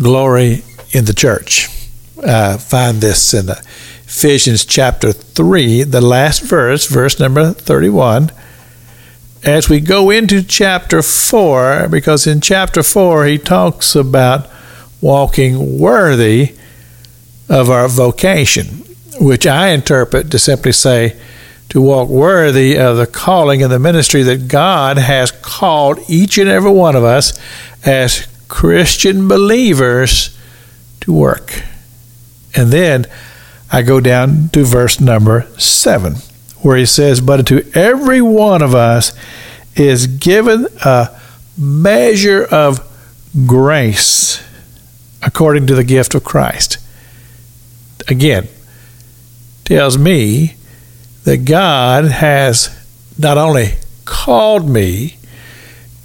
glory in the church. Uh, find this in Ephesians chapter 3, the last verse, verse number 31. As we go into chapter 4, because in chapter 4 he talks about walking worthy of our vocation, which I interpret to simply say to walk worthy of the calling and the ministry that God has called each and every one of us as Christian believers to work. And then I go down to verse number seven, where he says, But to every one of us is given a measure of grace according to the gift of Christ. Again, tells me that God has not only called me,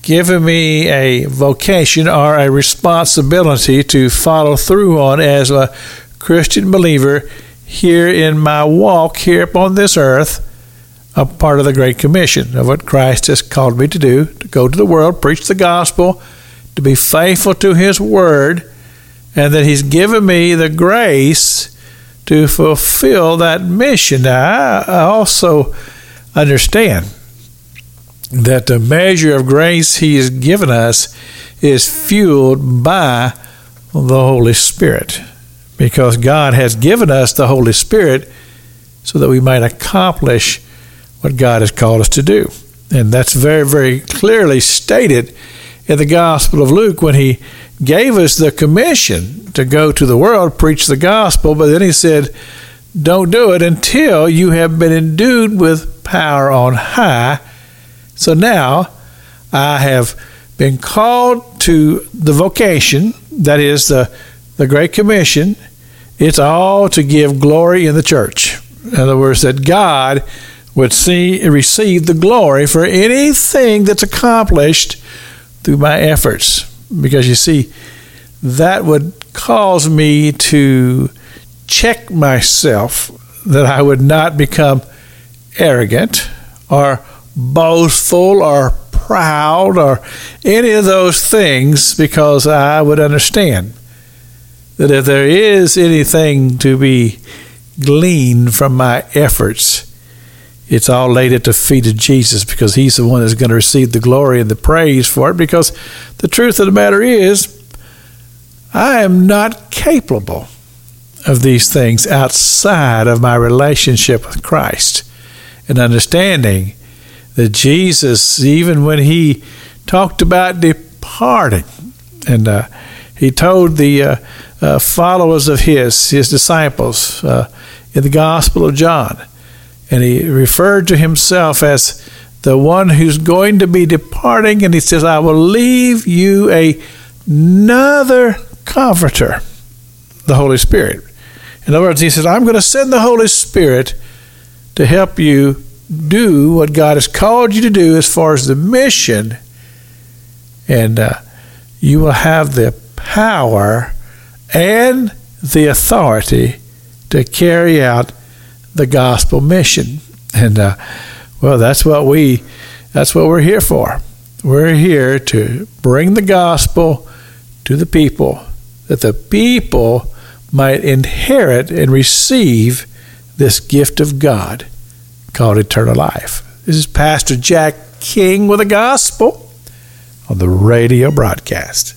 given me a vocation or a responsibility to follow through on as a Christian believer here in my walk here upon this earth, a part of the Great Commission of what Christ has called me to do to go to the world, preach the gospel, to be faithful to His Word, and that He's given me the grace to fulfill that mission. Now, I also understand that the measure of grace He has given us is fueled by the Holy Spirit. Because God has given us the Holy Spirit so that we might accomplish what God has called us to do. And that's very, very clearly stated in the Gospel of Luke when he gave us the commission to go to the world, preach the gospel, but then he said, Don't do it until you have been endued with power on high so now I have been called to the vocation, that is the, the Great Commission. It's all to give glory in the church. In other words, that God would see receive the glory for anything that's accomplished through my efforts. Because you see, that would cause me to check myself that I would not become arrogant or boastful or proud or any of those things because I would understand that if there is anything to be gleaned from my efforts, it's all laid at the feet of Jesus because He's the one that's going to receive the glory and the praise for it. Because the truth of the matter is, I am not capable of these things outside of my relationship with Christ and understanding that Jesus, even when he talked about departing, and uh, he told the uh, uh, followers of his, his disciples, uh, in the Gospel of John, and he referred to himself as the one who's going to be departing, and he says, I will leave you a, another comforter, the Holy Spirit. In other words, he says, I'm going to send the Holy Spirit to help you do what God has called you to do as far as the mission, and uh, you will have the power and the authority to carry out the gospel mission. And uh, well, that's what we that's what we're here for. We're here to bring the gospel to the people that the people might inherit and receive this gift of God called eternal life. This is Pastor Jack King with the gospel on the radio broadcast.